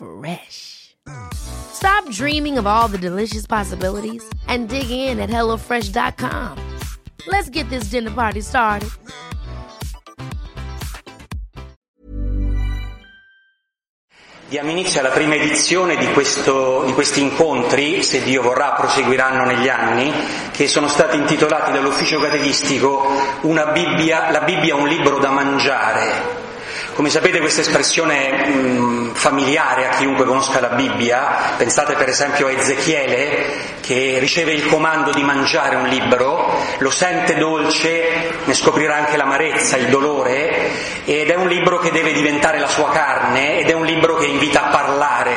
Fresh. Stop dreaming of all the delicious possibilities and dig in at HelloFresh.com. Let's get this dinner party started. Diamo inizio alla prima edizione di, questo, di, questi incontri, se Dio vorrà proseguiranno negli anni, che sono stati intitolati dall'ufficio catechistico Bibbia, La Bibbia un libro da mangiare. Come sapete questa espressione mh, familiare a chiunque conosca la Bibbia, pensate per esempio a Ezechiele che riceve il comando di mangiare un libro, lo sente dolce, ne scoprirà anche l'amarezza, il dolore ed è un libro che deve diventare la sua carne ed è un libro che invita a parlare,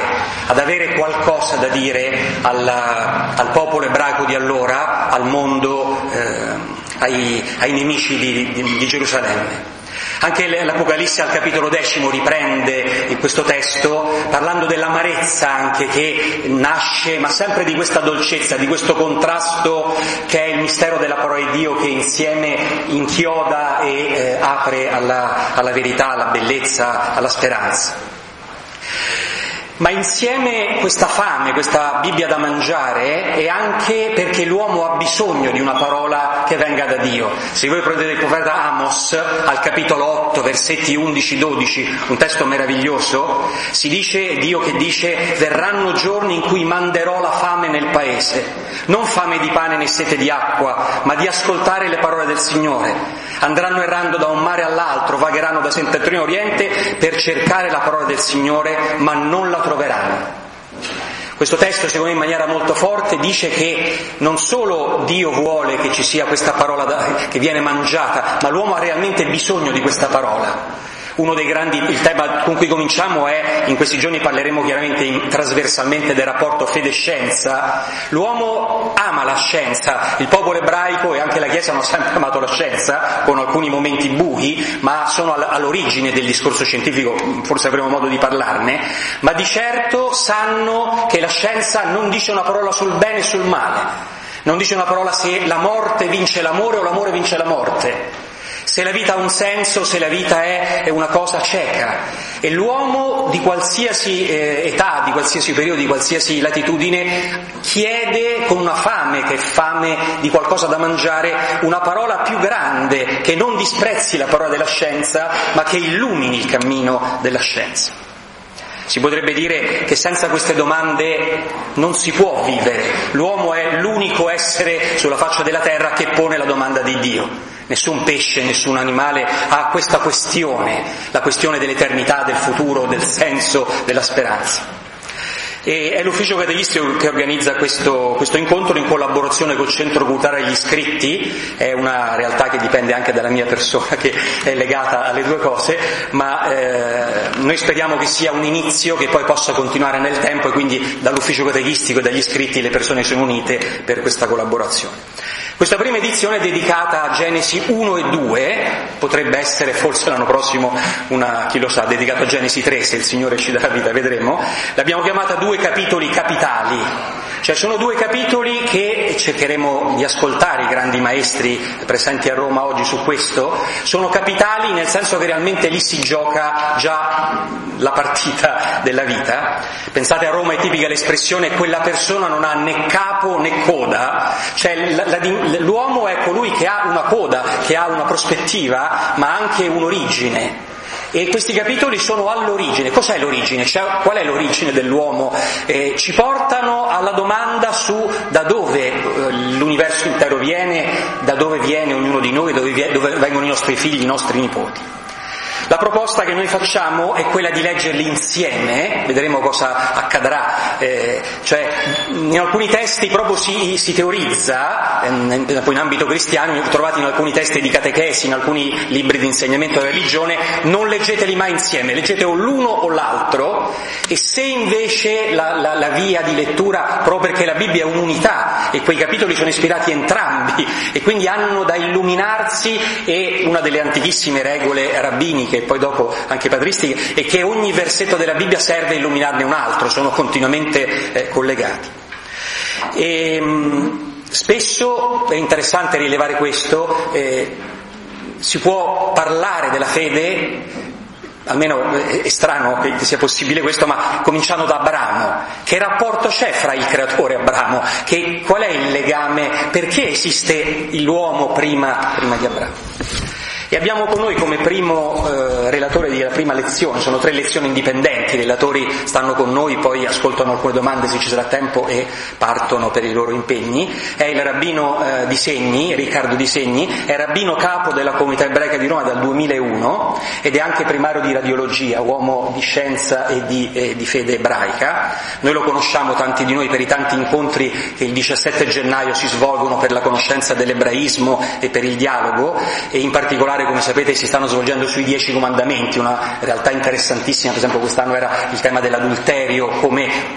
ad avere qualcosa da dire al, al popolo ebraico di allora, al mondo, eh, ai, ai, nemici di, di, di Gerusalemme. Anche l'Apocalisse al capitolo decimo riprende questo testo parlando dell'amarezza anche che nasce, ma sempre di questa dolcezza, di questo contrasto che è il mistero della parola di Dio che insieme inchioda e eh, apre alla, alla verità, alla bellezza, alla speranza. Ma insieme questa fame, questa Bibbia da mangiare, è anche perché l'uomo ha bisogno di una parola che venga da Dio. Se voi prendete il profeta Amos al capitolo 8, versetti 11-12, un testo meraviglioso, si dice, Dio che dice, verranno giorni in cui manderò la fame nel paese, non fame di pane né sete di acqua, ma di ascoltare le parole del Signore. Andranno errando da un mare all'altro, vagheranno da a oriente per cercare la parola del Signore, ma non la troveranno. Questo testo, secondo me, in maniera molto forte dice che non solo Dio vuole che ci sia questa parola da, che viene mangiata, ma l'uomo ha realmente bisogno di questa parola. Uno dei grandi, il tema con cui cominciamo è, in questi giorni parleremo chiaramente in, trasversalmente del rapporto fede-scienza, l'uomo ama la scienza, il popolo ebraico e anche la Chiesa hanno sempre amato la scienza, con alcuni momenti bui, ma sono all'origine del discorso scientifico, forse avremo modo di parlarne, ma di certo sanno che la scienza non dice una parola sul bene e sul male, non dice una parola se la morte vince l'amore o l'amore vince la morte se la vita ha un senso, se la vita è, è una cosa cieca. E l'uomo di qualsiasi eh, età, di qualsiasi periodo, di qualsiasi latitudine, chiede con una fame che è fame di qualcosa da mangiare, una parola più grande, che non disprezzi la parola della scienza, ma che illumini il cammino della scienza. Si potrebbe dire che senza queste domande non si può vivere. L'uomo è l'unico essere sulla faccia della terra che pone la domanda di Dio. Nessun pesce, nessun animale ha questa questione, la questione dell'eternità, del futuro, del senso, della speranza. E è l'ufficio catechistico che organizza questo, questo, incontro in collaborazione col Centro Culturale degli Iscritti, è una realtà che dipende anche dalla mia persona che è legata alle due cose, ma eh, noi speriamo che sia un inizio che poi possa continuare nel tempo e quindi dall'ufficio catechistico e dagli iscritti le persone sono unite per questa collaborazione. Questa prima edizione è dedicata a Genesi 1 e 2, potrebbe essere forse l'anno prossimo una, chi lo sa, dedicata a Genesi 3 se il Signore ci dà la vita, vedremo. L'abbiamo chiamata due capitoli capitali. Cioè sono due capitoli che cercheremo di ascoltare i grandi maestri presenti a Roma oggi su questo, sono capitali nel senso che realmente lì si gioca già la partita della vita. Pensate a Roma è tipica l'espressione quella persona non ha né capo né coda, cioè l'uomo è colui che ha una coda, che ha una prospettiva, ma anche un'origine. E questi capitoli sono all'origine. Cos'è l'origine? Cioè, qual è l'origine dell'uomo? Eh, ci portano alla domanda su da dove eh, l'universo intero viene, da dove viene ognuno di noi, dove, dove vengono i nostri figli, i nostri nipoti. La proposta che noi facciamo è quella di leggerli insieme, vedremo cosa accadrà, eh, cioè in alcuni testi proprio si, si teorizza, eh, poi in ambito cristiano, trovate in alcuni testi di catechesi, in alcuni libri di insegnamento della religione, non leggeteli mai insieme, leggete o l'uno o l'altro e se invece la, la, la via di lettura, proprio perché la Bibbia è un'unità e quei capitoli sono ispirati entrambi e quindi hanno da illuminarsi e una delle antichissime regole rabbiniche e poi dopo anche patristiche, è che ogni versetto della Bibbia serve a illuminarne un altro, sono continuamente eh, collegati. E, ehm, spesso è interessante rilevare questo, eh, si può parlare della fede almeno eh, è strano che sia possibile questo, ma cominciando da Abramo, che rapporto c'è fra il creatore e Abramo? Che, qual è il legame? Perché esiste l'uomo prima, prima di Abramo? E abbiamo con noi come primo eh, relatore della prima lezione, sono tre lezioni indipendenti, i relatori stanno con noi, poi ascoltano alcune domande se ci sarà tempo e partono per i loro impegni, è il rabbino eh, Di Segni, Riccardo Di Segni, è rabbino capo della comunità ebraica di Roma dal 2001 ed è anche primario di radiologia, uomo di scienza e di, eh, di fede ebraica. Noi lo conosciamo tanti di noi per i tanti incontri che il 17 gennaio si svolgono per la conoscenza dell'ebraismo e per il dialogo e in particolare particolare, come sapete, si stanno svolgendo sui dieci comandamenti, una realtà interessantissima, per esempio quest'anno era il tema dell'adulterio,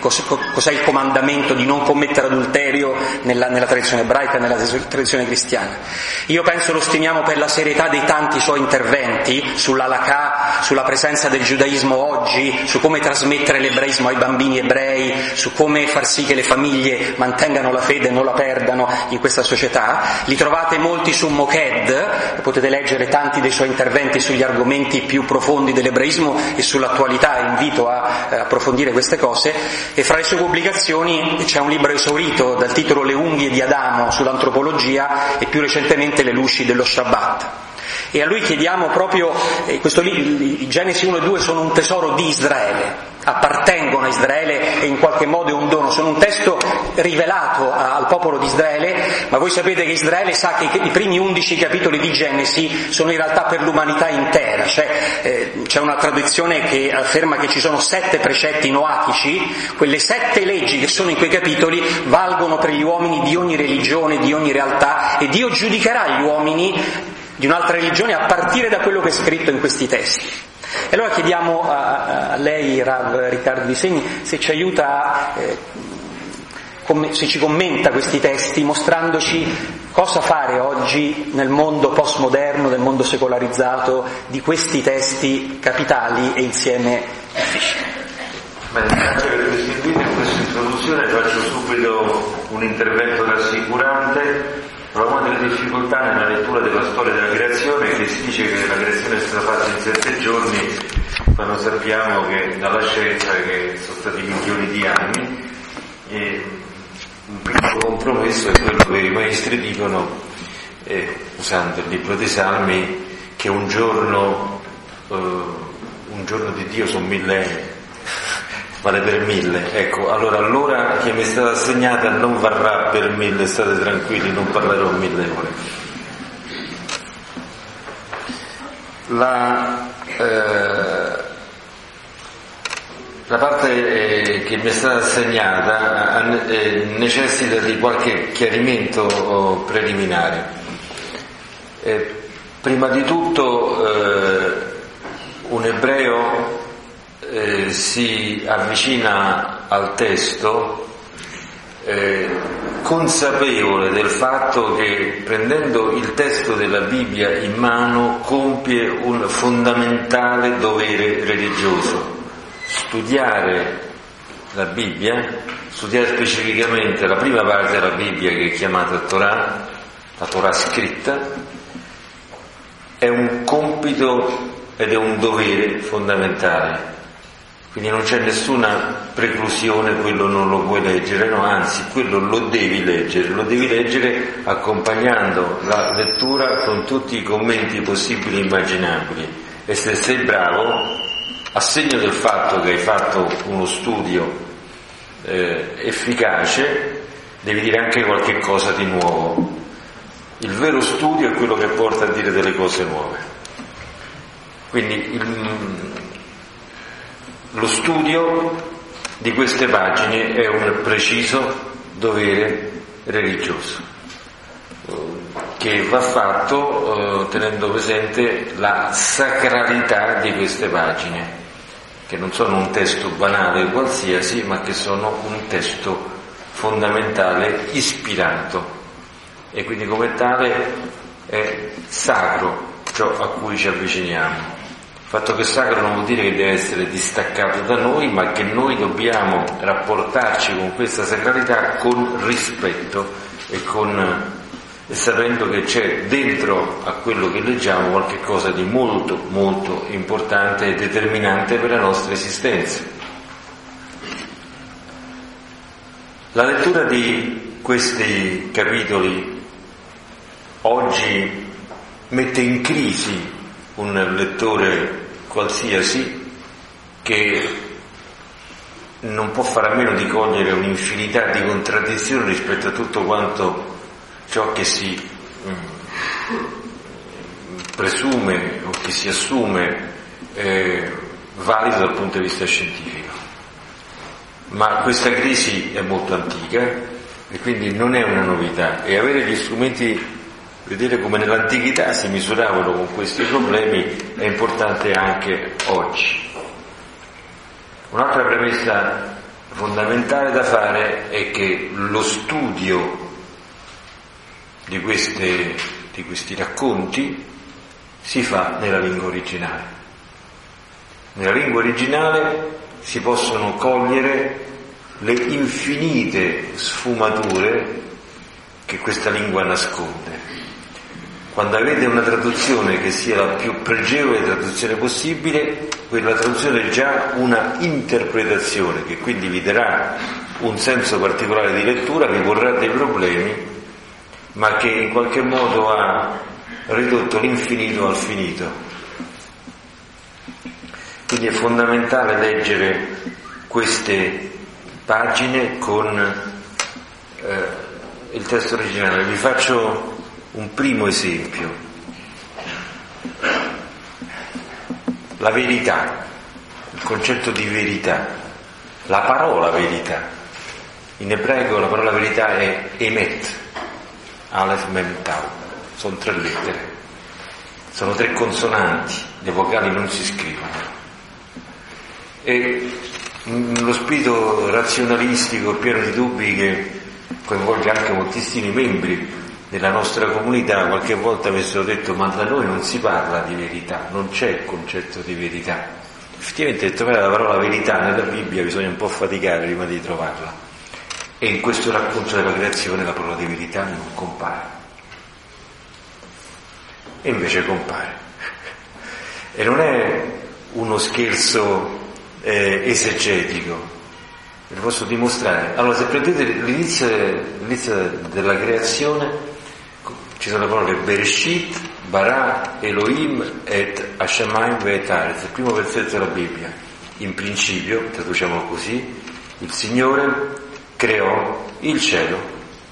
cos, cos'è il comandamento di non commettere adulterio nella, nella tradizione ebraica e nella tradizione cristiana. Io penso lo stimiamo per la serietà dei tanti suoi interventi sull'alakà, sulla presenza del giudaismo oggi, su come trasmettere l'ebraismo ai bambini ebrei, su come far sì che le famiglie mantengano la fede e non la perdano in questa società. Li trovate molti su Moked, potete leggere tanti dei suoi interventi sugli argomenti più profondi dell'ebraismo e sull'attualità, invito a eh, approfondire queste cose, e fra le sue pubblicazioni c'è un libro esaurito dal titolo Le unghie di Adamo sull'antropologia e più recentemente Le luci dello Shabbat. E a lui chiediamo proprio, questo, i Genesi 1 e 2 sono un tesoro di Israele, appartengono a Israele e in qualche modo è un dono, sono un testo rivelato al popolo di Israele, ma voi sapete che Israele sa che i primi undici capitoli di Genesi sono in realtà per l'umanità intera, cioè eh, c'è una tradizione che afferma che ci sono sette precetti noatici, quelle sette leggi che sono in quei capitoli valgono per gli uomini di ogni religione, di ogni realtà e Dio giudicherà gli uomini di un'altra religione a partire da quello che è scritto in questi testi. E allora chiediamo a, a lei, Rav Riccardo Di Segni, se ci aiuta eh, se ci commenta questi testi mostrandoci cosa fare oggi nel mondo postmoderno, nel mondo secolarizzato, di questi testi capitali e insieme difficili. Bene, grazie per questa introduzione faccio subito un intervento rassicurante Proviamo delle difficoltà nella lettura della storia della creazione che si dice che la creazione è stata fatta in sette giorni, quando sappiamo che dalla scienza che sono stati milioni di anni e un piccolo compromesso è quello che i maestri dicono, eh, usando il libro dei Salmi, che un giorno, eh, un giorno di Dio sono millenni vale per mille. Ecco, allora l'ora che mi è stata assegnata non varrà per mille, state tranquilli, non parlerò mille ore. La, eh, la parte eh, che mi è stata assegnata eh, necessita di qualche chiarimento oh, preliminare. Eh, prima di tutto eh, un ebreo eh, si avvicina al testo eh, consapevole del fatto che prendendo il testo della Bibbia in mano compie un fondamentale dovere religioso, studiare la Bibbia, studiare specificamente la prima parte della Bibbia che è chiamata Torah, la Torah scritta, è un compito ed è un dovere fondamentale. Quindi non c'è nessuna preclusione, quello non lo puoi leggere, no, anzi, quello lo devi leggere, lo devi leggere accompagnando la lettura con tutti i commenti possibili e immaginabili. E se sei bravo, a segno del fatto che hai fatto uno studio eh, efficace, devi dire anche qualche cosa di nuovo. Il vero studio è quello che porta a dire delle cose nuove. Quindi il, lo studio di queste pagine è un preciso dovere religioso che va fatto eh, tenendo presente la sacralità di queste pagine che non sono un testo banale qualsiasi, ma che sono un testo fondamentale ispirato e quindi come tale è sacro ciò a cui ci avviciniamo. Il fatto che sacro non vuol dire che deve essere distaccato da noi, ma che noi dobbiamo rapportarci con questa sacralità con rispetto e con e sapendo che c'è dentro a quello che leggiamo qualcosa di molto molto importante e determinante per la nostra esistenza. La lettura di questi capitoli oggi mette in crisi un lettore qualsiasi che non può fare a meno di cogliere un'infinità di contraddizioni rispetto a tutto quanto ciò che si mm, presume o che si assume eh, valido dal punto di vista scientifico. Ma questa crisi è molto antica e quindi non è una novità e avere gli strumenti, vedere come nell'antichità si misuravano con questi problemi è importante anche oggi. Un'altra premessa fondamentale da fare è che lo studio di, queste, di questi racconti si fa nella lingua originale. Nella lingua originale si possono cogliere le infinite sfumature che questa lingua nasconde. Quando avete una traduzione che sia la più pregevole traduzione possibile, quella traduzione è già una interpretazione che quindi vi darà un senso particolare di lettura, vi porrà dei problemi ma che in qualche modo ha ridotto l'infinito al finito. Quindi è fondamentale leggere queste pagine con eh, il testo originale. Vi faccio un primo esempio. La verità, il concetto di verità, la parola verità. In ebraico la parola verità è emet, Aleph Mem Tau, sono tre lettere, sono tre consonanti, le vocali non si scrivono. E lo spirito razionalistico pieno di dubbi che coinvolge anche moltissimi membri della nostra comunità, qualche volta avessero detto ma da noi non si parla di verità, non c'è il concetto di verità. Effettivamente trovare la parola verità nella Bibbia bisogna un po' faticare prima di trovarla. E in questo racconto della creazione la parola di verità non compare. E invece compare. E non è uno scherzo eh, esegetico, ve lo posso dimostrare. Allora, se prendete l'inizio, l'inizio della creazione, ci sono le parole Bereshit, Bara, Elohim et Hashemayim ve'etaret, il primo versetto della Bibbia. In principio, traduciamo così, il Signore creò il cielo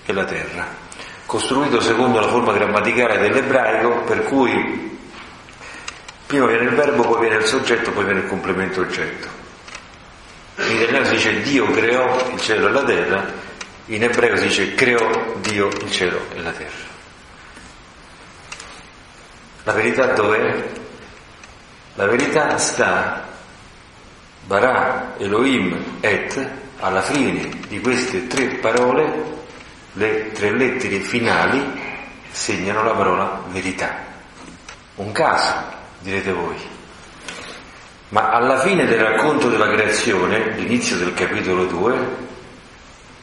e la terra, costruito secondo la forma grammaticale dell'ebraico per cui prima viene il verbo, poi viene il soggetto, poi viene il complemento oggetto. In italiano si dice Dio creò il cielo e la terra, in ebraico si dice creò Dio il cielo e la terra. La verità dov'è? La verità sta Bara, Elohim, Et, alla fine di queste tre parole, le tre lettere finali segnano la parola verità. Un caso, direte voi. Ma alla fine del racconto della creazione, l'inizio del capitolo 2,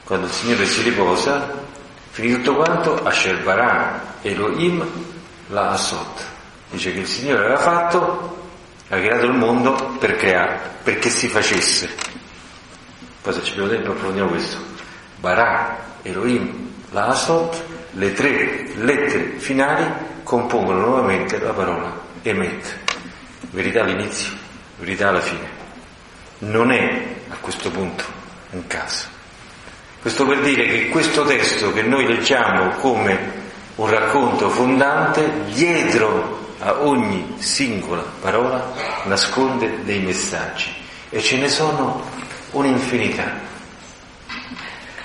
quando il Signore si riposa, finito tutto quanto, Asher Barà Elohim la Asot. Dice che il Signore aveva fatto, ha creato il mondo per creare, perché si facesse. Poi se ci abbiamo tempo approfondiamo questo. Barà Elohim la Asot, le tre lettere finali compongono nuovamente la parola Emet. Verità all'inizio, verità alla fine. Non è a questo punto un caso. Questo per dire che questo testo che noi leggiamo come un racconto fondante, dietro a ogni singola parola nasconde dei messaggi e ce ne sono un'infinità.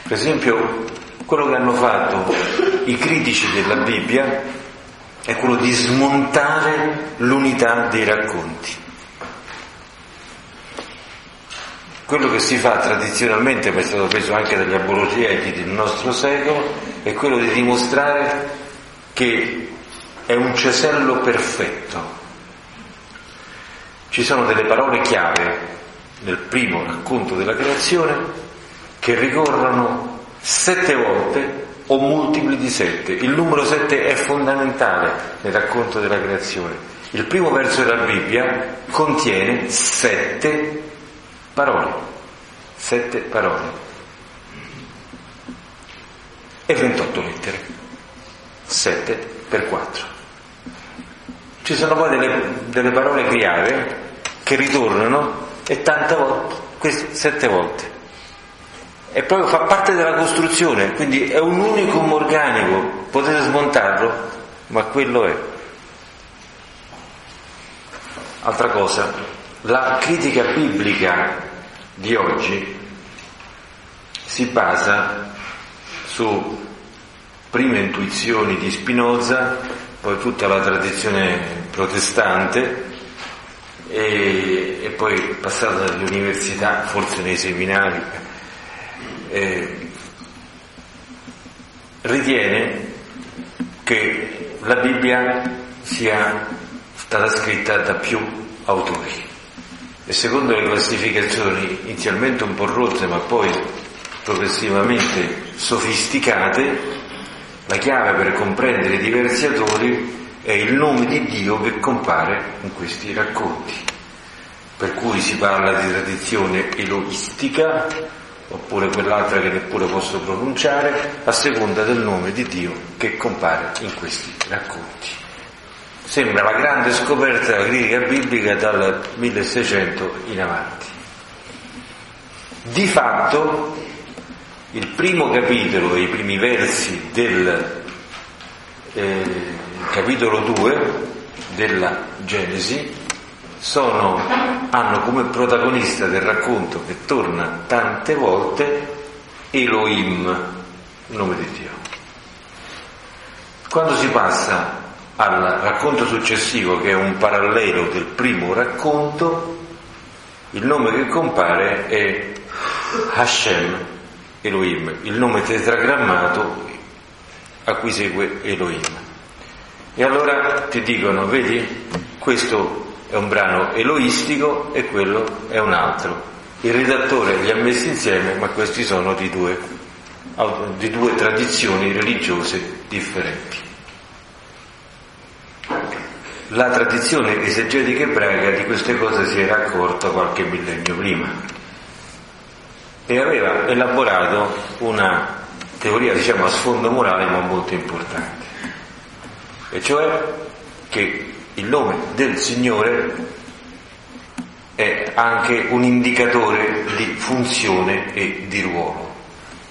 Per esempio, quello che hanno fatto i critici della Bibbia è quello di smontare l'unità dei racconti. Quello che si fa tradizionalmente, ma è stato preso anche dagli abologeti del nostro secolo, è quello di dimostrare che è un cesello perfetto. Ci sono delle parole chiave nel primo racconto della creazione che ricorrono sette volte o multipli di sette. Il numero sette è fondamentale nel racconto della creazione. Il primo verso della Bibbia contiene sette parole, sette parole e 28 lettere, 7 per 4. Ci sono poi delle, delle parole chiave che ritornano e tante volte, queste sette volte. E proprio fa parte della costruzione, quindi è un unicum organico, potete smontarlo, ma quello è. Altra cosa, la critica biblica di oggi si basa su prime intuizioni di Spinoza, poi tutta la tradizione protestante e, e poi passata dalle università, forse nei seminari, eh, ritiene che la Bibbia sia stata scritta da più autori. E secondo le classificazioni inizialmente un po' rozze ma poi progressivamente sofisticate, la chiave per comprendere i diversi autori è il nome di Dio che compare in questi racconti. Per cui si parla di tradizione eloistica, oppure quell'altra che neppure posso pronunciare, a seconda del nome di Dio che compare in questi racconti. Sembra la grande scoperta della critica biblica dal 1600 in avanti. Di fatto, il primo capitolo e i primi versi del eh, capitolo 2 della Genesi sono, hanno come protagonista del racconto che torna tante volte Elohim, il nome di Dio. Quando si passa al racconto successivo, che è un parallelo del primo racconto, il nome che compare è Hashem Elohim, il nome tetragrammato a cui segue Elohim. E allora ti dicono, vedi, questo è un brano eloistico e quello è un altro. Il redattore li ha messi insieme, ma questi sono di due, di due tradizioni religiose differenti la tradizione esegetica ebraica di queste cose si era accorta qualche millennio prima e aveva elaborato una teoria diciamo a sfondo morale ma molto importante e cioè che il nome del Signore è anche un indicatore di funzione e di ruolo.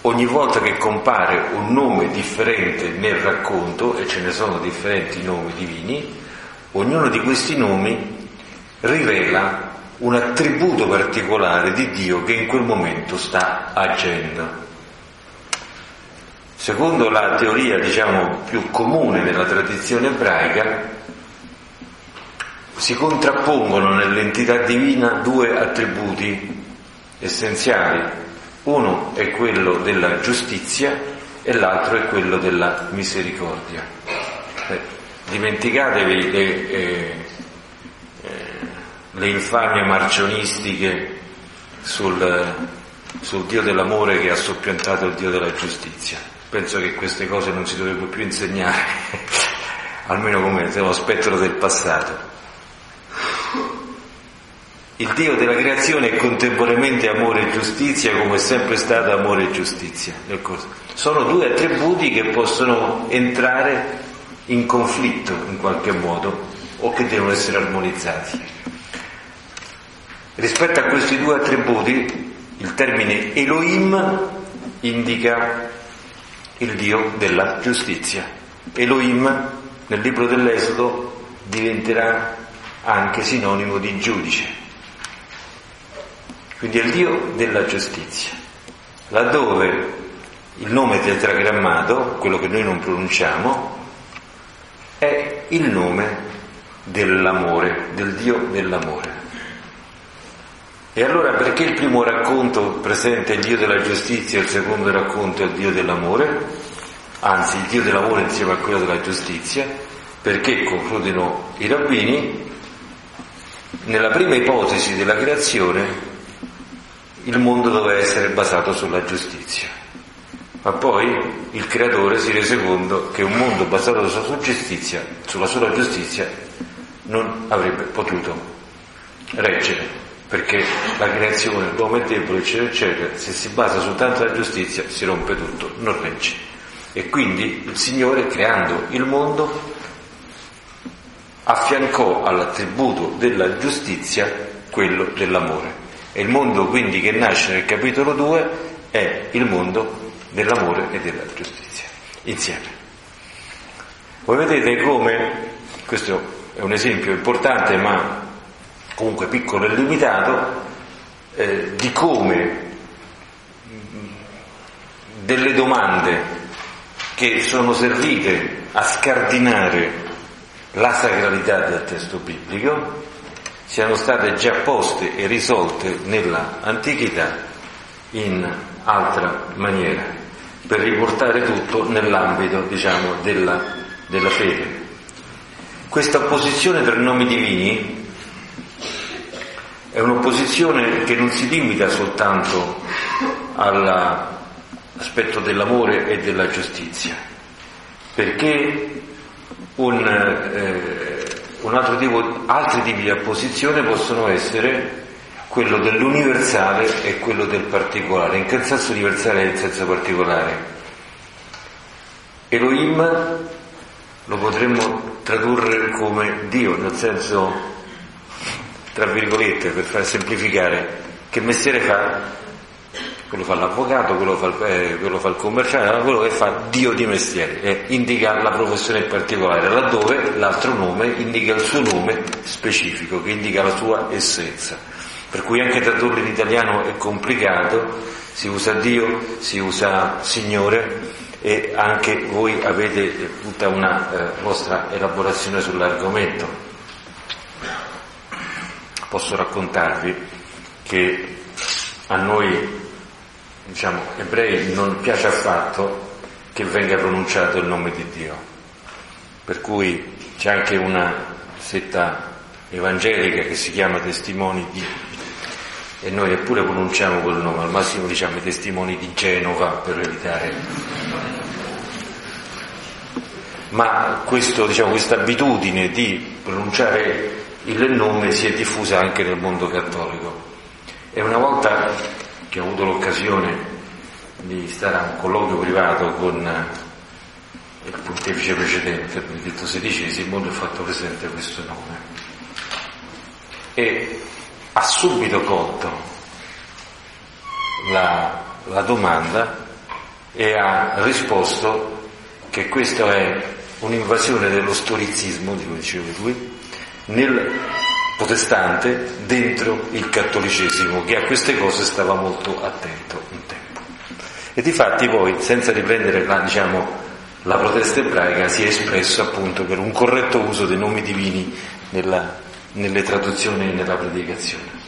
Ogni volta che compare un nome differente nel racconto, e ce ne sono differenti nomi divini, Ognuno di questi nomi rivela un attributo particolare di Dio che in quel momento sta agendo. Secondo la teoria, diciamo, più comune nella tradizione ebraica, si contrappongono nell'entità divina due attributi essenziali. Uno è quello della giustizia e l'altro è quello della misericordia. Eh, dimenticatevi eh, eh, le infamie marcionistiche sul, sul Dio dell'amore che ha soppiantato il Dio della giustizia. Penso che queste cose non si dovrebbero più insegnare, almeno come lo spettro del passato. Il Dio della creazione è contemporaneamente amore e giustizia come è sempre stato amore e giustizia. Ecco, sono due attributi che possono entrare in conflitto in qualche modo o che devono essere armonizzati. Rispetto a questi due attributi, il termine Elohim indica il Dio della giustizia. Elohim nel libro dell'Esodo diventerà anche sinonimo di giudice. Quindi è il Dio della giustizia. Laddove il nome tetragrammato, quello che noi non pronunciamo, è il nome dell'amore, del Dio dell'amore. E allora perché il primo racconto presenta il Dio della giustizia e il secondo racconto è il Dio dell'amore? Anzi, il Dio dell'amore insieme a quello della giustizia? Perché, concludono i rabbini, nella prima ipotesi della creazione il mondo doveva essere basato sulla giustizia. Ma poi il creatore si rese conto che un mondo basato sulla giustizia, sulla sola giustizia, non avrebbe potuto reggere, perché la creazione, l'uomo è debole, eccetera, eccetera, se si basa soltanto sulla giustizia si rompe tutto, non regge. E quindi il Signore, creando il mondo, affiancò all'attributo della giustizia quello dell'amore. E il mondo quindi che nasce nel capitolo 2 è il mondo dell'amore e della giustizia, insieme. Voi vedete come, questo è un esempio importante ma comunque piccolo e limitato, eh, di come delle domande che sono servite a scardinare la sacralità del testo biblico siano state già poste e risolte nella antichità in altra maniera, per riportare tutto nell'ambito, diciamo, della, della fede. Questa opposizione tra nomi divini è un'opposizione che non si limita soltanto all'aspetto dell'amore e della giustizia, perché un, eh, un altro tipo, altri tipi di apposizione possono essere quello dell'universale e quello del particolare. In che senso universale e in senso particolare? Elohim lo potremmo tradurre come Dio, nel senso, tra virgolette, per far semplificare, che mestiere fa? quello fa l'avvocato, quello fa il, eh, quello fa il commerciale, quello che fa Dio di mestiere, eh, indica la professione particolare, laddove l'altro nome indica il suo nome specifico, che indica la sua essenza. Per cui anche tradurlo in italiano è complicato, si usa Dio, si usa Signore e anche voi avete tutta una eh, vostra elaborazione sull'argomento. Posso raccontarvi che a noi diciamo, ebrei non piace affatto che venga pronunciato il nome di Dio. Per cui c'è anche una setta evangelica che si chiama Testimoni di e noi eppure pronunciamo quel nome, al massimo diciamo i testimoni di Genova per evitare. Ma questo, diciamo, questa abitudine di pronunciare il nome si è diffusa anche nel mondo cattolico. E una volta che ho avuto l'occasione di stare a un colloquio privato con il pontefice precedente, il Benedetto XVI, gli ho fatto presente questo nome. E ha subito colto la, la domanda e ha risposto che questa è un'invasione dello storicismo, come diceva lui, nel protestante dentro il cattolicesimo, che a queste cose stava molto attento un tempo. E di fatti poi, senza riprendere la, diciamo, la protesta ebraica, si è espresso appunto per un corretto uso dei nomi divini nella, nelle traduzioni e nella predicazione.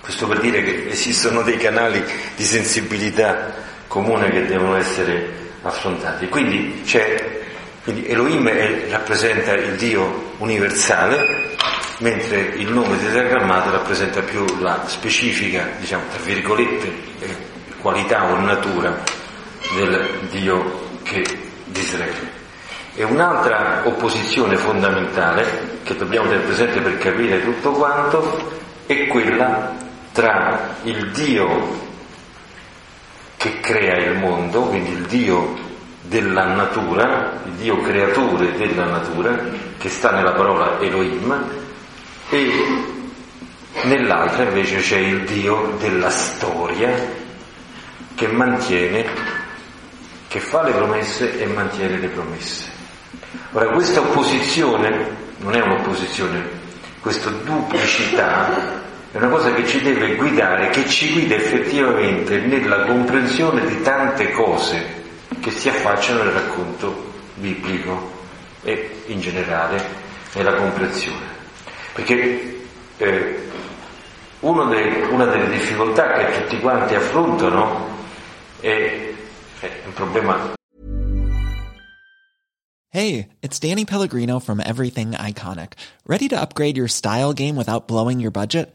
Questo per dire che esistono dei canali di sensibilità comune che devono essere affrontati. Quindi c'è, quindi Elohim rappresenta il Dio universale, mentre il nome tetragrammato rappresenta più la specifica, diciamo, tra virgolette, eh, qualità o natura del Dio di Israele. E un'altra opposizione fondamentale che dobbiamo tenere presente per capire tutto quanto è quella tra il Dio che crea il mondo, quindi il Dio della natura, il Dio creatore della natura, che sta nella parola Elohim, e nell'altra invece c'è il Dio della storia che mantiene, che fa le promesse e mantiene le promesse. Ora questa opposizione non è un'opposizione, questa duplicità è una cosa che ci deve guidare, che ci guida effettivamente nella comprensione di tante cose che si affacciano nel racconto biblico e in generale nella comprensione. Perché eh, dei, una delle difficoltà che tutti quanti affrontano è, è un problema. Hey, it's Danny Pellegrino from Everything Iconic. Ready to upgrade your style game without blowing your budget?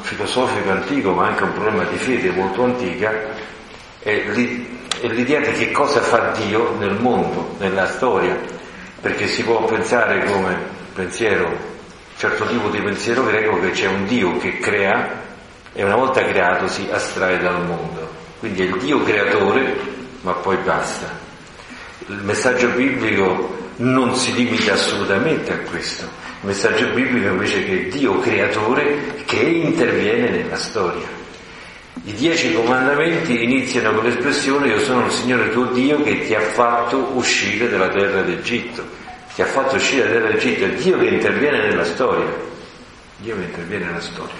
Filosofico antico, ma anche un problema di fede molto antica, è l'idea di che cosa fa Dio nel mondo, nella storia. Perché si può pensare come pensiero certo tipo di pensiero greco che c'è un Dio che crea e una volta creato si astrae dal mondo. Quindi è il Dio creatore, ma poi basta. Il messaggio biblico non si limita assolutamente a questo. Il messaggio biblico invece che Dio creatore che interviene nella storia. I dieci comandamenti iniziano con l'espressione io sono il Signore tuo Dio che ti ha fatto uscire dalla terra d'Egitto che ha fatto uscire dall'Egitto, è Dio che interviene nella storia. Dio che interviene nella storia.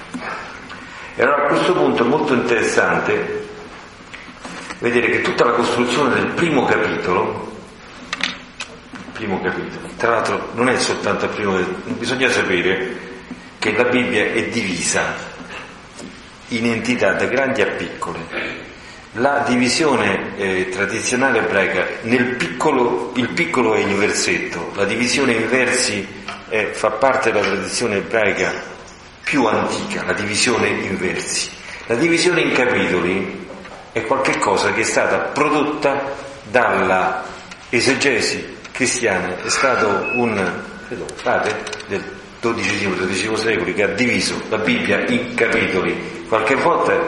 E allora a questo punto è molto interessante vedere che tutta la costruzione del primo capitolo, primo capitolo, tra l'altro non è soltanto il primo, bisogna sapere che la Bibbia è divisa in entità da grandi a piccole la divisione eh, tradizionale ebraica nel piccolo, il piccolo è il versetto, la divisione in versi eh, fa parte della tradizione ebraica più antica, la divisione in versi. La divisione in capitoli è qualcosa che è stata prodotta dalla esegesi cristiana, è stato un credo, frate del XII-XII secolo che ha diviso la Bibbia in capitoli, qualche volta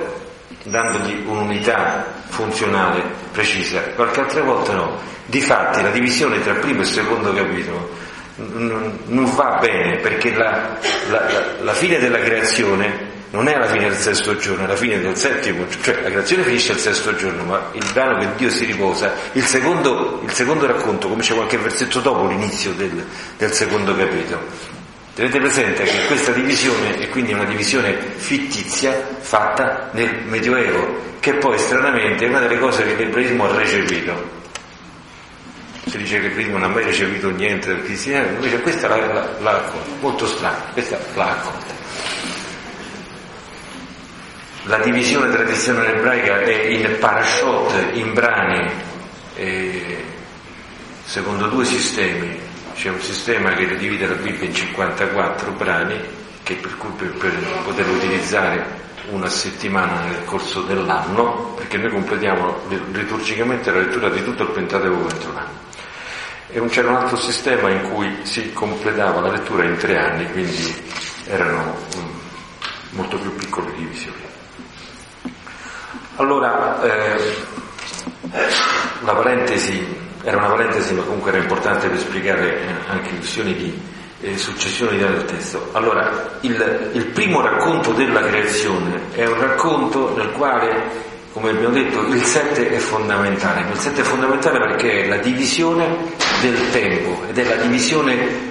dandogli un'unità funzionale precisa, qualche altra volta no. Difatti la divisione tra primo e secondo capitolo non va bene perché la, la, la, fine della creazione non è la fine del sesto giorno, è la fine del settimo, cioè la creazione finisce il sesto giorno, ma il brano che Dio si riposa, il secondo, il secondo racconto, come c'è qualche versetto dopo l'inizio del, del secondo capitolo, Tenete presente che questa divisione è quindi una divisione fittizia fatta nel Medioevo, che poi stranamente è una delle cose che l'ebraismo ha recepito. Si dice che l'ebraismo non ha mai recepito niente del cristianesimo, invece questa l'ha, l'ha, l'ha accolta, molto strano, questa l'ha accolta. La divisione tradizionale ebraica è in parashot, in brani, secondo due sistemi, c'è un sistema che divide la Bibbia in 54 brani che per, cui per, per poterlo utilizzare una settimana nel corso dell'anno, perché noi completiamo liturgicamente la lettura di tutto il Pentateuco entro un anno. E c'era un altro sistema in cui si completava la lettura in tre anni, quindi erano molto più piccole divisioni. Allora, eh, la parentesi era una parentesi ma comunque era importante per spiegare eh, anche questioni di eh, successione del testo. Allora, il, il primo racconto della creazione è un racconto nel quale come abbiamo detto, il 7 è fondamentale. Il 7 è fondamentale perché è la divisione del tempo ed è la divisione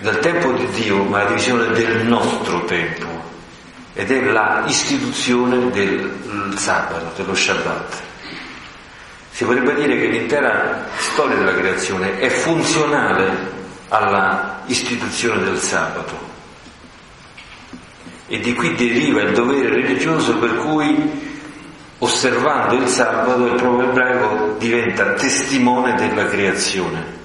del tempo di Dio, ma la divisione del nostro tempo ed è la istituzione del sabato, dello Shabbat. Si potrebbe dire che l'intera storia della creazione è funzionale alla istituzione del sabato. E di qui deriva il dovere religioso per cui osservando il sabato il proprio ebraico diventa testimone della creazione.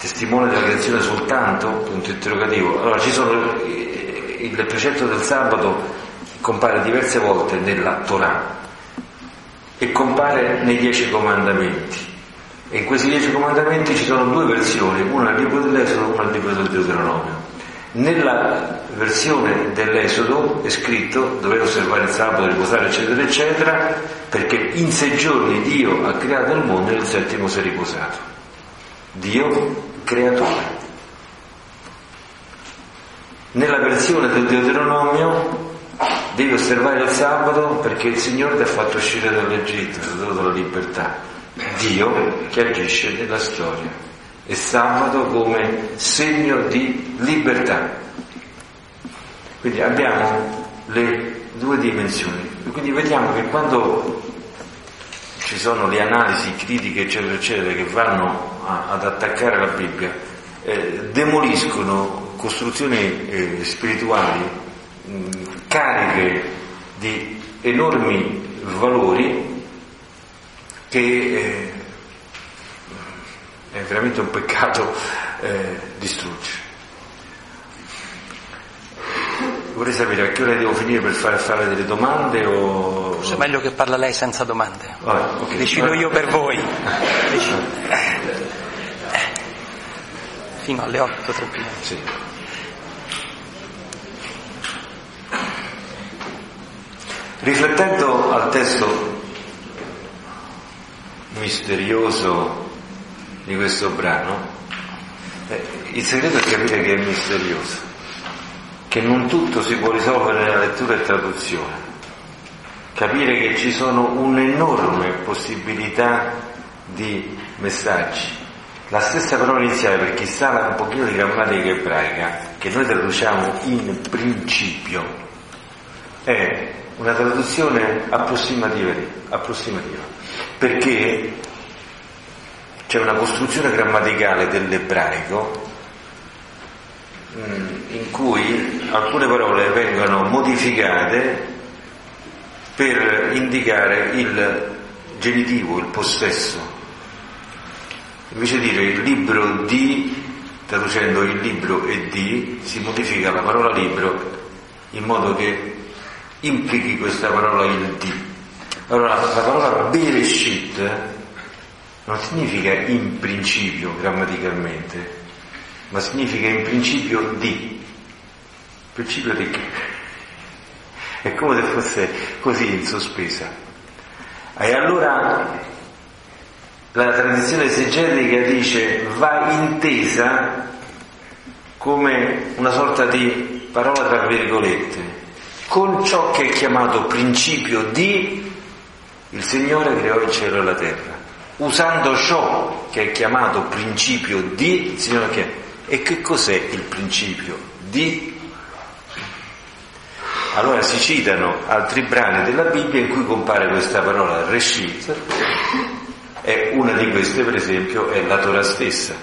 Testimone della creazione soltanto? Punto interrogativo. Allora ci sono il precetto del sabato compare diverse volte nella Torah e compare nei dieci comandamenti. E in questi dieci comandamenti ci sono due versioni, una al libro dell'Esodo e una al libro del Deuteronomio. Nella versione dell'Esodo è scritto dovete osservare il sabato, riposare, eccetera, eccetera, perché in sei giorni Dio ha creato il mondo e il settimo si è riposato. Dio creatore. Nella versione del Deuteronomio devi osservare il sabato perché il Signore ti ha fatto uscire dall'Egitto, ti ha dato la libertà. Dio che agisce nella storia e sabato come segno di libertà. Quindi abbiamo le due dimensioni. Quindi vediamo che quando ci sono le analisi critiche, eccetera, eccetera, che vanno a, ad attaccare la Bibbia, eh, demoliscono costruzioni eh, spirituali mh, cariche di enormi valori che eh, è veramente un peccato eh, distruggere. Vorrei sapere a che ora devo finire per fare, fare delle domande o... Forse è meglio che parla lei senza domande. Vabbè, okay. Decido io per voi. Fino alle 8 troppino. Sì. Riflettendo al testo misterioso di questo brano, eh, il segreto è capire che è misterioso, che non tutto si può risolvere nella lettura e traduzione, capire che ci sono un'enorme possibilità di messaggi. La stessa parola iniziale, per chi sa un pochino di grammatica ebraica, che noi traduciamo in principio, è una traduzione approssimativa, approssimativa perché c'è una costruzione grammaticale dell'ebraico mm, in cui alcune parole vengono modificate per indicare il genitivo, il possesso. Invece di dire il libro di, traducendo il libro e di, si modifica la parola libro in modo che implichi questa parola il di. Allora la parola Bereshit non significa in principio grammaticalmente, ma significa in principio di. Principio di che? È come se fosse così in sospesa. E allora la tradizione esegetica dice va intesa come una sorta di parola tra virgolette, con ciò che è chiamato principio di il Signore creò il cielo e la terra. Usando ciò che è chiamato principio di, il Signore che e che cos'è il principio di? Allora si citano altri brani della Bibbia in cui compare questa parola reshit e una di queste per esempio è la Torah stessa,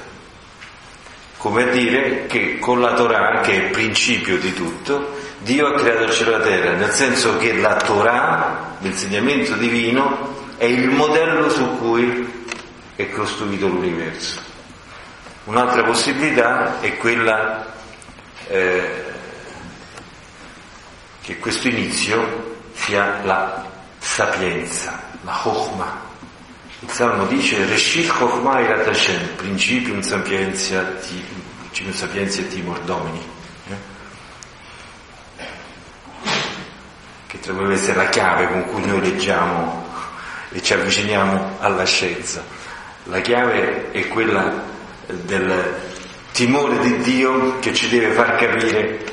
come a dire che con la Torah, che è il principio di tutto, Dio ha creato il cielo e la terra, nel senso che la Torah, l'insegnamento divino, è il modello su cui è costruito l'universo. Un'altra possibilità è quella eh, che questo inizio sia la sapienza, la Chokhmah. Il Salmo dice Reshit Chochmai Ratashem, principium sapienzia ti, principium sapienzia timor domini. Eh? Che dovrebbe essere la chiave con cui noi leggiamo e ci avviciniamo alla scienza. La chiave è quella del timore di Dio che ci deve far capire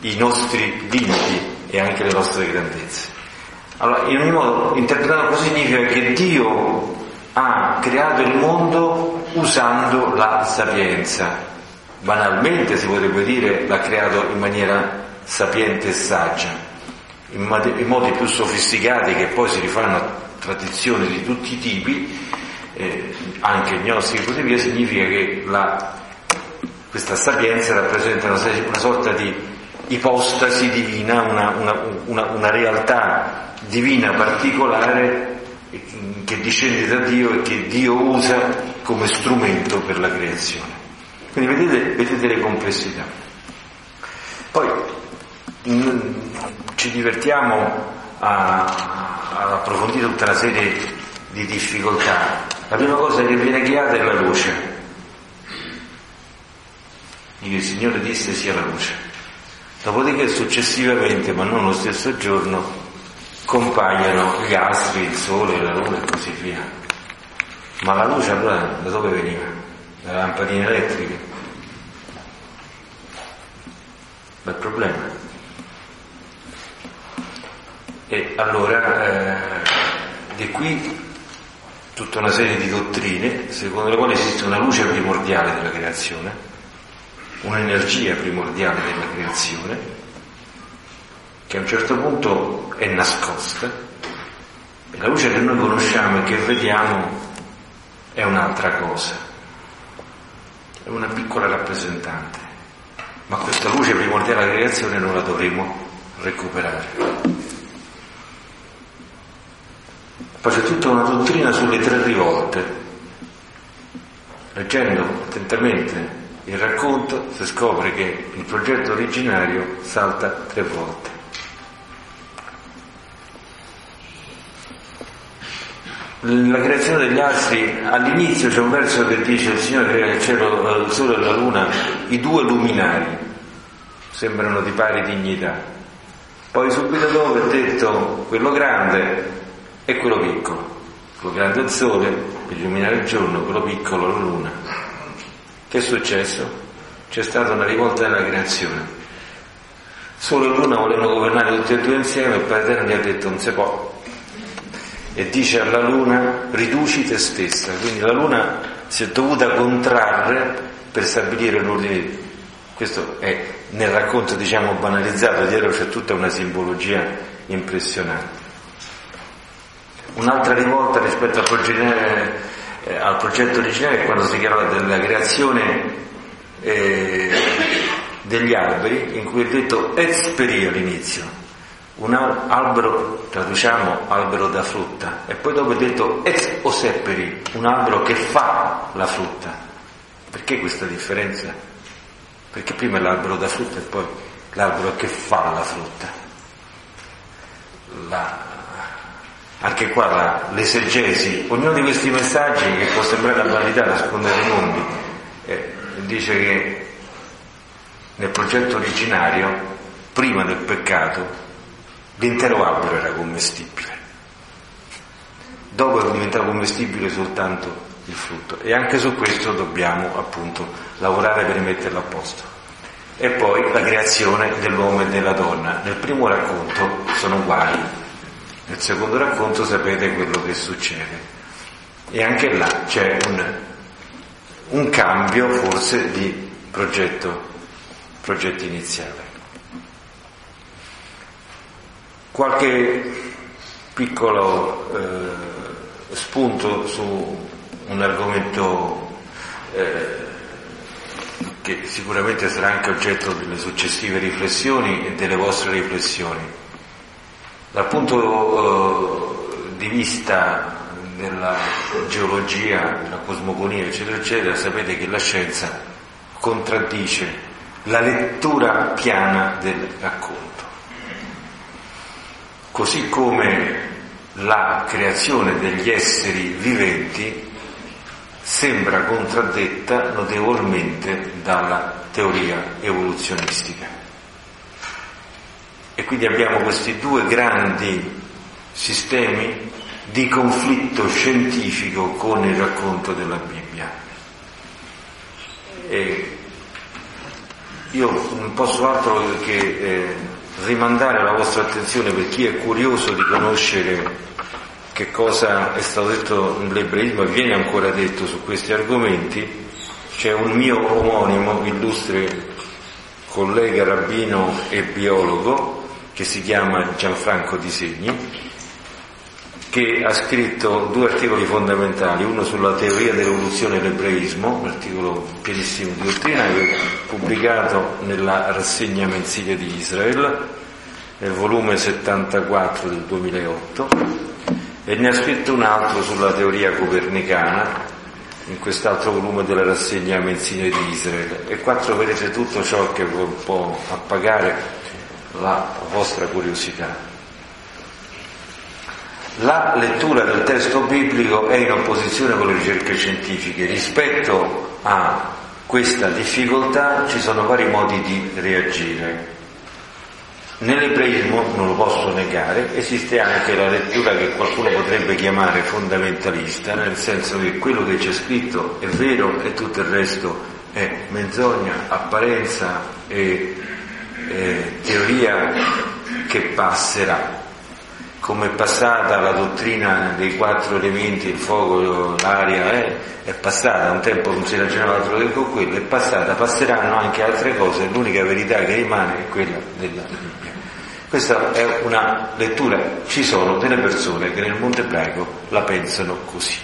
i nostri limiti e anche le nostre grandezze. Allora, in ogni modo, interpretato così significa che Dio ha creato il mondo usando la sapienza. Banalmente si potrebbe dire l'ha creato in maniera sapiente e saggia, in modi, in modi più sofisticati che poi si rifanno a tradizioni di tutti i tipi, eh, anche gnostiche e così via, significa che la, questa sapienza rappresenta una, una, sorta di ipostasi divina, una, una, una realtà divina particolare che discende da Dio e che Dio usa come strumento per la creazione. Quindi vedete, vedete le complessità. Poi mh, ci divertiamo a, a, approfondire tutta una serie di difficoltà. La prima cosa che viene chiara è la luce. Il Signore disse sia la luce. Dopodiché successivamente, ma non lo stesso giorno, compaiono gli astri, il sole, la luna e così via. Ma la luce allora da dove veniva? Dalle lampadine elettriche? Bel problema. E allora eh, di qui tutta una serie di dottrine secondo le quali esiste una luce primordiale della creazione, un'energia primordiale della creazione, che a un certo punto è nascosta e la luce che noi conosciamo e che vediamo è un'altra cosa, è una piccola rappresentante, ma questa luce primordiale della creazione non la dovremo recuperare. Poi c'è tutta una dottrina sulle tre rivolte. Leggendo attentamente il racconto si scopre che il progetto originario salta tre volte. La creazione degli astri, all'inizio c'è un verso che dice il Signore crea il cielo, il sole e la luna, i due luminari, sembrano di pari dignità. Poi subito dopo è detto quello grande e quello piccolo. Quello grande è il sole, per illuminare il giorno, quello piccolo la luna. Che è successo? C'è stata una rivolta della creazione. Sole e luna volevano governare tutti e due insieme e il Padre gli ha detto non si può, e dice alla luna riduci te stessa, quindi la luna si è dovuta contrarre per stabilire l'ordine. Questo è nel racconto diciamo banalizzato, dietro c'è tutta una simbologia impressionante. Un'altra rivolta rispetto al, progetto, eh, al progetto originale è quando si chiamava della creazione eh, degli alberi, in cui è detto esperi all'inizio, un albero, traduciamo albero da frutta, e poi dopo è detto ex osepperi, un albero che fa la frutta. Perché questa differenza? Perché prima è l'albero da frutta e poi l'albero che fa la frutta. La, anche qua la, l'esegesi, ognuno di questi messaggi che può sembrare una banalità nascondere i mondi, eh, dice che nel progetto originario, prima del peccato, l'intero albero era commestibile. Dopo è diventato commestibile soltanto il frutto e anche su questo dobbiamo appunto lavorare per metterlo a posto. E poi la creazione dell'uomo e della donna. Nel primo racconto sono uguali, nel secondo racconto sapete quello che succede. E anche là c'è un, un cambio forse di progetto, progetto iniziale. Qualche piccolo eh, spunto su un argomento eh, che sicuramente sarà anche oggetto delle successive riflessioni e delle vostre riflessioni. Dal punto eh, di vista della geologia, della cosmogonia, eccetera, eccetera, sapete che la scienza contraddice la lettura piana del racconto così come la creazione degli esseri viventi sembra contraddetta notevolmente dalla teoria evoluzionistica. E quindi abbiamo questi due grandi sistemi di conflitto scientifico con il racconto della Bibbia. E io non posso altro che eh, rimandare la vostra attenzione per chi è curioso di conoscere che cosa è stato detto nell'ebraismo e viene ancora detto su questi argomenti. C'è un mio omonimo, illustre collega rabbino e biologo, che si chiama Gianfranco Disegni, che ha scritto due articoli fondamentali, uno sulla teoria dell'evoluzione dell'ebraismo, un articolo pienissimo di dottrina, pubblicato nella rassegna mensile di Israel, nel volume 74 del 2008, e ne ha scritto un altro sulla teoria copernicana, in quest'altro volume della rassegna mensile di Israel. E qua troverete tutto ciò che può appagare la vostra curiosità. La lettura del testo biblico è in opposizione con le ricerche scientifiche. Rispetto a questa difficoltà ci sono vari modi di reagire. Nell'ebraismo, non lo posso negare, esiste anche la lettura che qualcuno potrebbe chiamare fondamentalista, nel senso che quello che c'è scritto è vero e tutto il resto è menzogna, apparenza e eh, teoria che passerà come è passata la dottrina dei quattro elementi, il fuoco, l'aria, eh, è passata, un tempo non si ragionava altro che con quello, è passata, passeranno anche altre cose, l'unica verità che rimane è quella della Bibbia. Questa è una lettura, ci sono delle persone che nel mondo ebraico la pensano così,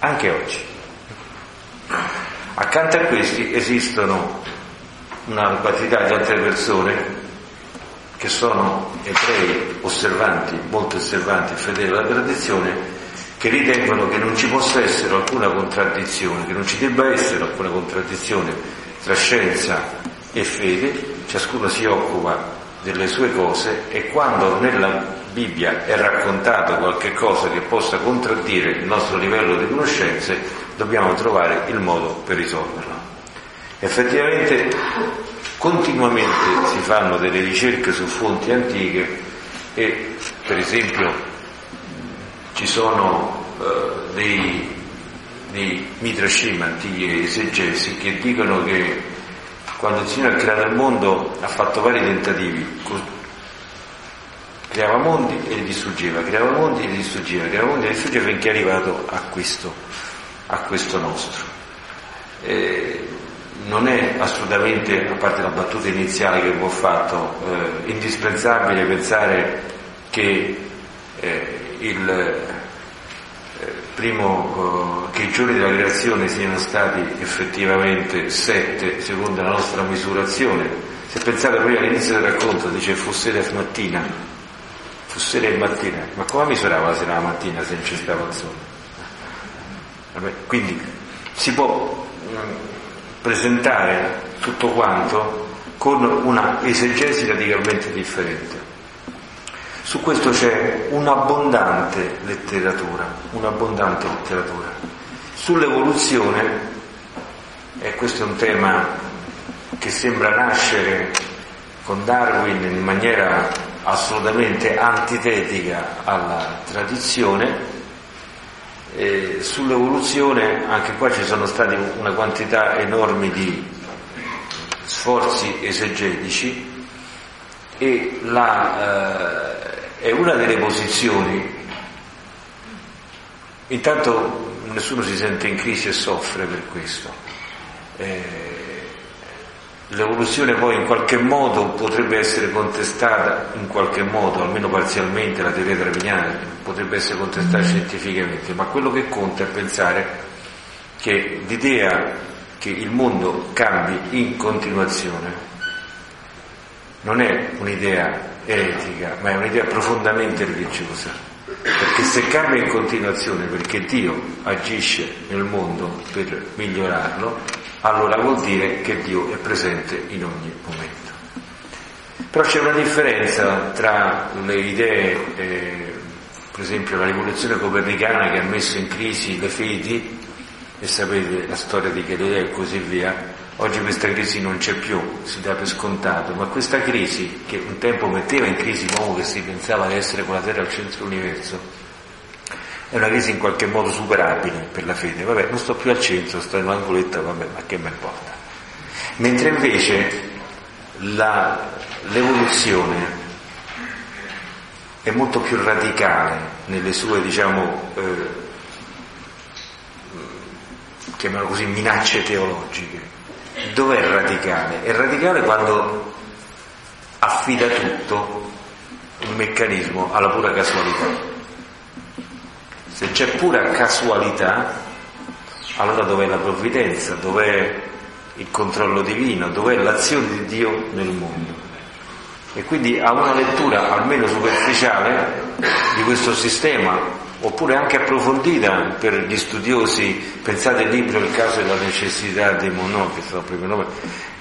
anche oggi. Accanto a questi esistono una quantità di altre persone che sono ebrei osservanti, molto osservanti e fedeli alla tradizione, che ritengono che non ci possa essere alcuna contraddizione, che non ci debba essere alcuna contraddizione tra scienza e fede, ciascuno si occupa delle sue cose e quando nella Bibbia è raccontato qualche cosa che possa contraddire il nostro livello di conoscenze, dobbiamo trovare il modo per risolverlo. Effettivamente Continuamente si fanno delle ricerche su fonti antiche e per esempio ci sono uh, dei, dei midrashim antichi esegesi che dicono che quando il Signore ha creato il mondo ha fatto vari tentativi, creava mondi e li distruggeva, creava mondi e li distruggeva, creava mondi e li distruggeva finché è arrivato a questo, a questo nostro. E non è assolutamente, a parte la battuta iniziale che ho fatto, eh, indispensabile pensare che eh, il eh, primo, eh, che i giorni della creazione siano stati effettivamente sette secondo la nostra misurazione. Se pensate prima all'inizio del racconto dice fu sera e mattina, fu sera e mattina, ma come misurava la sera e la mattina se non ci stava il sole? Quindi si può presentare tutto quanto con una esegesi radicalmente differente. Su questo c'è un'abbondante letteratura, un'abbondante letteratura. Sull'evoluzione, e questo è un tema che sembra nascere con Darwin in maniera assolutamente antitetica alla tradizione, eh, sull'evoluzione anche qua ci sono stati una quantità enorme di sforzi esegetici e la, eh, è una delle posizioni, intanto nessuno si sente in crisi e soffre per questo. Eh, L'evoluzione poi in qualche modo potrebbe essere contestata, in qualche modo, almeno parzialmente, la teoria darwiniana potrebbe essere contestata scientificamente, ma quello che conta è pensare che l'idea che il mondo cambi in continuazione non è un'idea eretica, ma è un'idea profondamente religiosa. Perché se cambia in continuazione perché Dio agisce nel mondo per migliorarlo, allora vuol dire che Dio è presente in ogni momento. Però c'è una differenza tra le idee, eh, per esempio la rivoluzione copernicana che ha messo in crisi le fedi, e sapete la storia di Galileo e così via, Oggi questa crisi non c'è più, si dà per scontato, ma questa crisi, che un tempo metteva in crisi l'uomo che si pensava di essere con la Terra al centro dell'universo, è una crisi in qualche modo superabile per la fede. Vabbè, non sto più al centro, sto in un'angoletta, vabbè, ma che me importa. Mentre invece la, l'evoluzione è molto più radicale nelle sue, diciamo, eh, così, minacce teologiche Dov'è radicale? È radicale quando affida tutto il meccanismo alla pura casualità. Se c'è pura casualità, allora dov'è la provvidenza, dov'è il controllo divino, dov'è l'azione di Dio nel mondo? E quindi ha una lettura almeno superficiale di questo sistema oppure anche approfondita per gli studiosi, pensate al libro Il caso della necessità di Monod, che sto primo nome,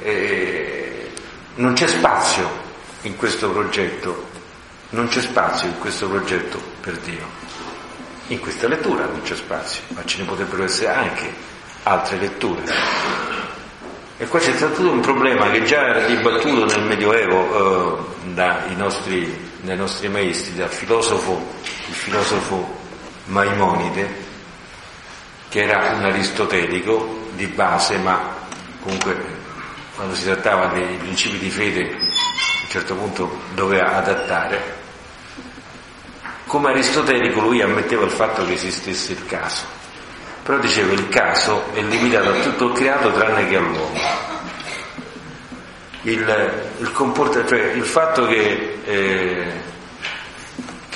eh, non c'è spazio in questo progetto, non c'è spazio in questo progetto per Dio. In questa lettura non c'è spazio, ma ce ne potrebbero essere anche altre letture. E qua c'è stato un problema che già era dibattuto nel Medioevo eh, dai, nostri, dai nostri maestri, dal filosofo, il filosofo Maimonide, che era un aristotelico di base, ma comunque quando si trattava dei principi di fede a un certo punto doveva adattare. Come aristotelico lui ammetteva il fatto che esistesse il caso, però diceva il caso è limitato a tutto il creato tranne che all'uomo. Il, il, cioè il fatto che eh,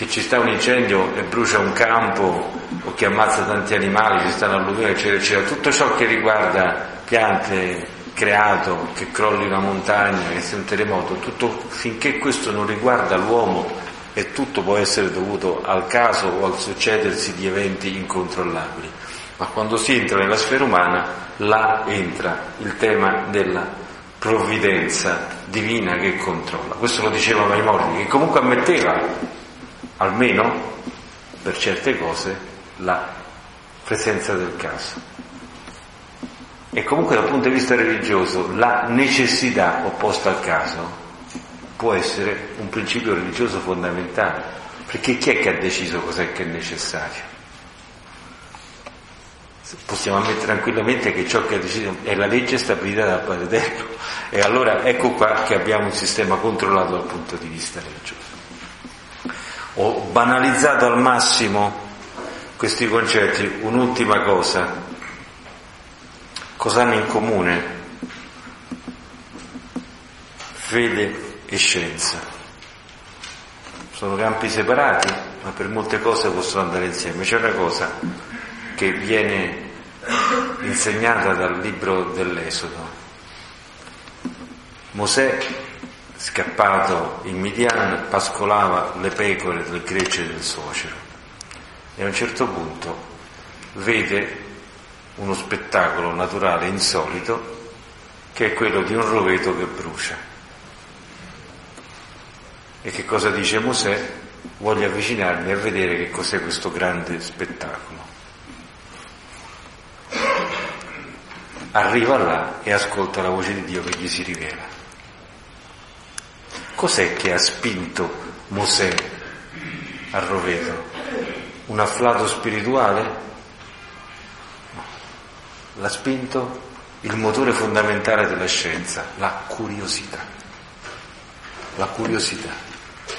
che ci sta un incendio e brucia un campo o che ammazza tanti animali, ci stanno alluvioni, eccetera, eccetera, tutto ciò che riguarda piante, creato, che crolli una montagna, che sia un terremoto, tutto, finché questo non riguarda l'uomo e tutto può essere dovuto al caso o al succedersi di eventi incontrollabili. Ma quando si entra nella sfera umana, là entra il tema della provvidenza divina che controlla. Questo lo diceva Maimordi, che comunque ammetteva almeno per certe cose, la presenza del caso. E comunque dal punto di vista religioso la necessità opposta al caso può essere un principio religioso fondamentale, perché chi è che ha deciso cos'è che è necessario? Possiamo ammettere tranquillamente che ciò che ha deciso è la legge stabilita dal Padre Eterno e allora ecco qua che abbiamo un sistema controllato dal punto di vista religioso ho banalizzato al massimo questi concetti. Un'ultima cosa, cosa hanno in comune fede e scienza? Sono campi separati, ma per molte cose possono andare insieme. C'è una cosa che viene insegnata dal libro dell'Esodo. Mosè scappato in Midian, pascolava le pecore del gregge del suocero e a un certo punto vede uno spettacolo naturale insolito che è quello di un roveto che brucia. E che cosa dice Mosè? Voglio avvicinarmi a vedere che cos'è questo grande spettacolo. Arriva là e ascolta la voce di Dio che gli si rivela. Cos'è che ha spinto Mosè al roveto? Un afflato spirituale? L'ha spinto il motore fondamentale della scienza, la curiosità. La curiosità.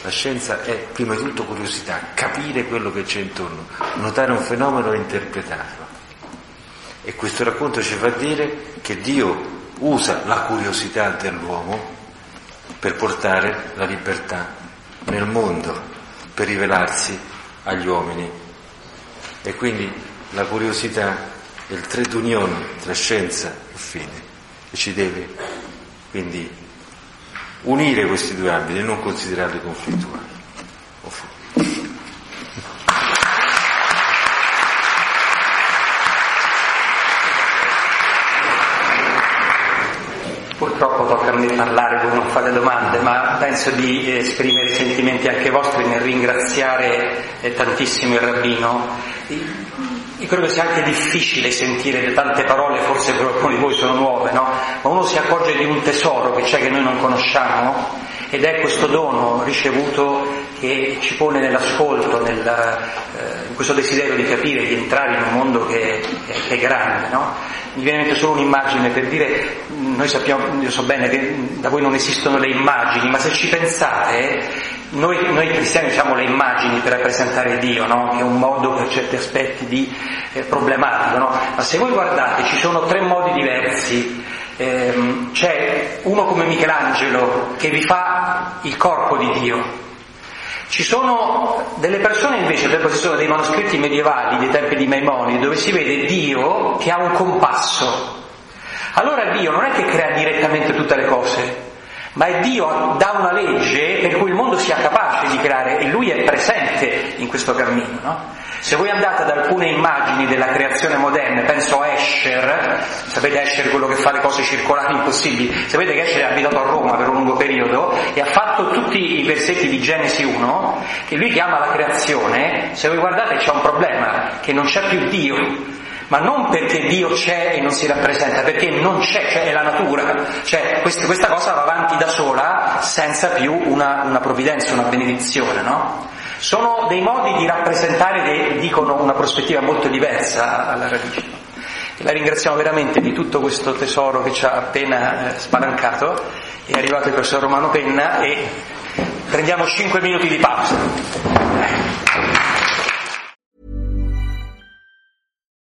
La scienza è prima di tutto curiosità, capire quello che c'è intorno, notare un fenomeno e interpretarlo. E questo racconto ci fa dire che Dio usa la curiosità dell'uomo per portare la libertà nel mondo, per rivelarsi agli uomini. E quindi la curiosità è il trade union tra scienza e fede e ci deve quindi unire questi due ambiti e non considerarli conflittuali. purtroppo tocca a me parlare, voi non fate domande, ma penso di esprimere sentimenti anche vostri nel ringraziare eh, tantissimo il rabbino. Io credo sia anche difficile sentire tante parole, forse per alcuni di voi sono nuove, no? Ma uno si accorge di un tesoro che c'è che noi non conosciamo ed è questo dono ricevuto che ci pone nell'ascolto, nel, eh, in questo desiderio di capire, di entrare in un mondo che, che, che è grande, no? Mi viene in mente solo un'immagine per dire, noi sappiamo, io so bene che da voi non esistono le immagini, ma se ci pensate, noi, noi cristiani usiamo le immagini per rappresentare Dio, no? che è un modo per certi aspetti di eh, problematico, no? ma se voi guardate ci sono tre modi diversi. Eh, c'è uno come Michelangelo che vi fa il corpo di Dio, ci sono delle persone invece, per ci sono dei manoscritti medievali dei tempi di Maimonide dove si vede Dio che ha un compasso. Allora Dio non è che crea direttamente tutte le cose, ma è Dio dà una legge per cui il mondo sia capace di creare e lui è presente in questo cammino. No? Se voi andate ad alcune immagini della creazione moderna, penso a Escher, sapete Escher quello che fa le cose circolari impossibili, sapete che Escher è abitato a Roma per un lungo periodo e ha fatto tutti i versetti di Genesi 1 che lui chiama la creazione, se voi guardate c'è un problema, che non c'è più Dio, ma non perché Dio c'è e non si rappresenta, perché non c'è, cioè è la natura, cioè questa, cosa va avanti da sola senza più una, una provvidenza, una benedizione, no? Sono dei modi di rappresentare che dicono una prospettiva molto diversa alla radice. La ringraziamo veramente di tutto questo tesoro che ci ha appena eh, spalancato. È arrivato il professor Romano Penna e prendiamo 5 minuti di pausa.